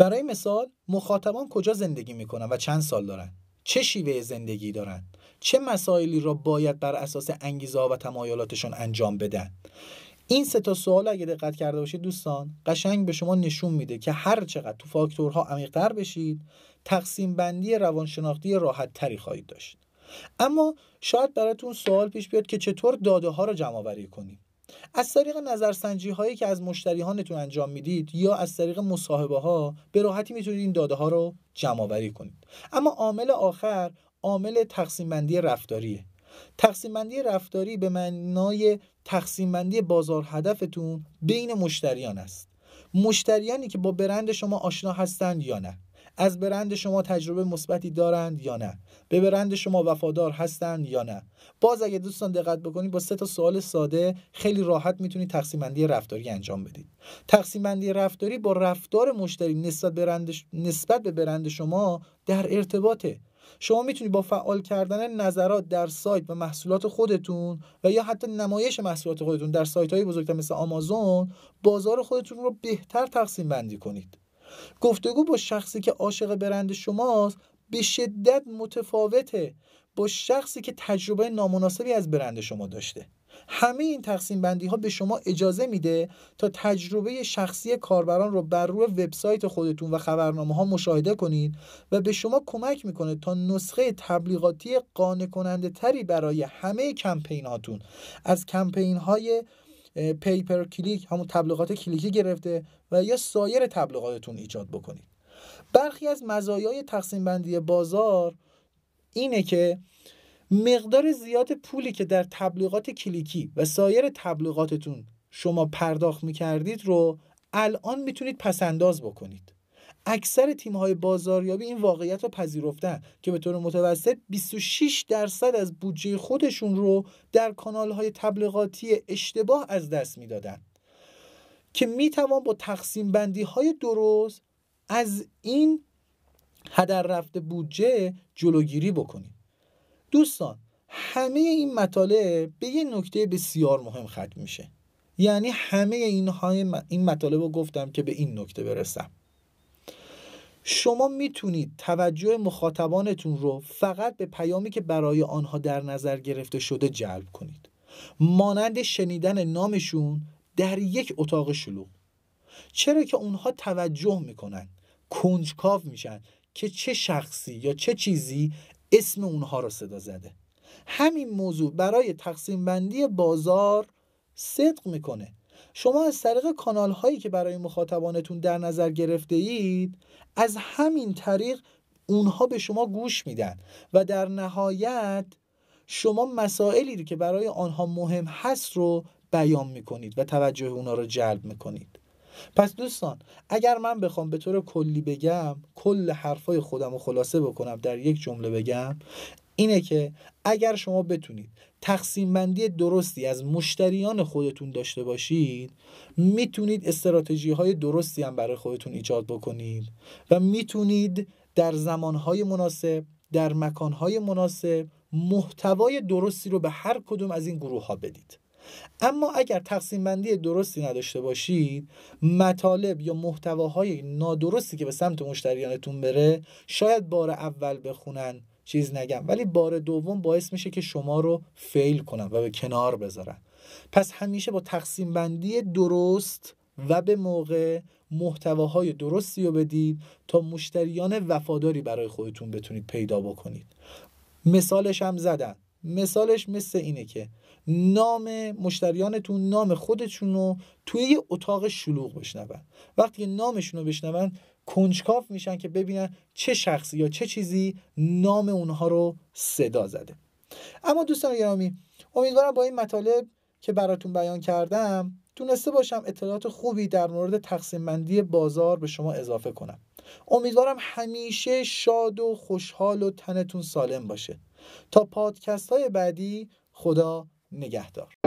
برای مثال مخاطبان کجا زندگی می‌کنن و چند سال دارن؟ چه شیوه زندگی دارن؟ چه مسائلی را باید بر اساس انگیزه و تمایلاتشون انجام بدن؟ این سه تا سوال اگه دقت کرده باشید دوستان قشنگ به شما نشون میده که هر چقدر تو فاکتورها عمیقتر بشید تقسیم بندی روانشناختی راحت تری خواهید داشت. اما شاید براتون سوال پیش بیاد که چطور داده ها رو جمع آوری کنیم؟ از طریق نظرسنجی هایی که از مشتریانتون انجام می‌دید یا از طریق مصاحبه ها به راحتی می‌تونید این داده ها رو جمع آوری کنید. اما عامل آخر عامل تقسیم بندی رفتاریه. تقسیم بندی رفتاری به معنای تقسیم بندی بازار هدفتون بین مشتریان است. مشتریانی که با برند شما آشنا هستند یا نه. از برند شما تجربه مثبتی دارند یا نه؟ به برند شما وفادار هستند یا نه؟ باز اگه دوستان دقت بکنید با سه تا سوال ساده خیلی راحت می‌تونید تقسیم بندی رفتاری انجام بدید. تقسیم بندی رفتاری با رفتار مشتری نسبت برند نسبت به برند شما در ارتباطه. شما می‌تونید با فعال کردن نظرات در سایت و محصولات خودتون و یا حتی نمایش محصولات خودتون در سایت های بزرگتر مثل آمازون بازار خودتون رو بهتر تقسیم بندی کنید. گفتگو با شخصی که عاشق برند شماست به شدت متفاوته با شخصی که تجربه نامناسبی از برند شما داشته. همه این تقسیم بندی ها به شما اجازه میده تا تجربه شخصی کاربران رو بر روی وبسایت خودتون و خبرنامه ها مشاهده کنید و به شما کمک می‌کنه تا نسخه تبلیغاتی قانع کننده تری برای همه کمپین هاتون از کمپین های پیپر کلیک همون تبلیغات کلیکی گرفته و یا سایر تبلیغاتتون ایجاد بکنید. برخی از مزایای تقسیم بندی بازار اینه که مقدار زیاد پولی که در تبلیغات کلیکی و سایر تبلیغاتتون شما پرداخت می‌کردید رو الان می‌تونید پسنداز بکنید. اکثر تیم های بازاریابی این واقعیت رو پذیرفتن که به طور متوسط 26 درصد از بودجه خودشون رو در کانال های تبلیغاتی اشتباه از دست می‌دادن. که می‌توان با تقسیم بندی های درست از این هدر رفته بودجه جلوگیری بکنید دوستان همه این مطالب به یه نکته بسیار مهم ختم میشه. یعنی همه اینهای این مطالب رو گفتم که به این نکته برسم. شما می‌تونید توجه مخاطبانتون رو فقط به پیامی که برای آنها در نظر گرفته شده جلب کنید. مانند شنیدن نامشون در یک اتاق شلوغ. چرا که اونها توجه می‌کنن کنجکاو میشن که چه شخصی یا چه چیزی اسم اونها رو صدا زده. همین موضوع برای تقسیم بندی بازار صدق می‌کنه. شما از طریق کانال هایی که برای مخاطبانتون در نظر گرفته اید از همین طریق اونها به شما گوش میدن و در نهایت شما مسائلی که برای آنها مهم هست رو بیان می‌کنید و توجه اونها رو جلب می‌کنید. پس دوستان اگر من بخوام به طور کلی بگم کل حرفای خودم رو خلاصه بکنم در یک جمله بگم اینه که اگر شما بتونید تقسیم بندی درستی از مشتریان خودتون داشته باشید می‌تونید استراتژی های درستی هم برای خودتون ایجاد بکنید و می‌تونید در زمانهای مناسب در مکانهای مناسب محتوای درستی رو به هر کدوم از این گروه ها بدید. اما اگر تقسیم بندی درستی نداشته باشید مطالب یا محتواهای نادرستی که به سمت مشتریانتون بره شاید بار اول بخونن چیز نگم. ولی بار دوم باعث میشه که شما رو فیل کنن و به کنار بذارن پس همیشه با تقسیم بندی درست و به موقع محتواهای درستی رو بدید تا مشتریان وفاداری برای خودتون بتونید پیدا بکنید. مثالش هم زدن مثالش مثل اینه که نام مشتریانتون نام خودشون رو توی یه اتاق شلوغ بشنون. وقتی نامشون رو بشنون کنجکاف میشن که ببینن چه شخصی یا چه چیزی نام اونها رو صدا زده. اما دوستان گرامی امیدوارم با این مطالب که براتون بیان کردم تونسته باشم اطلاعات خوبی در مورد تقسیم بندی بازار به شما اضافه کنم. امیدوارم همیشه شاد و خوشحال و تنتون سالم باشه. تا پادکست های بعدی خدا نگهدار.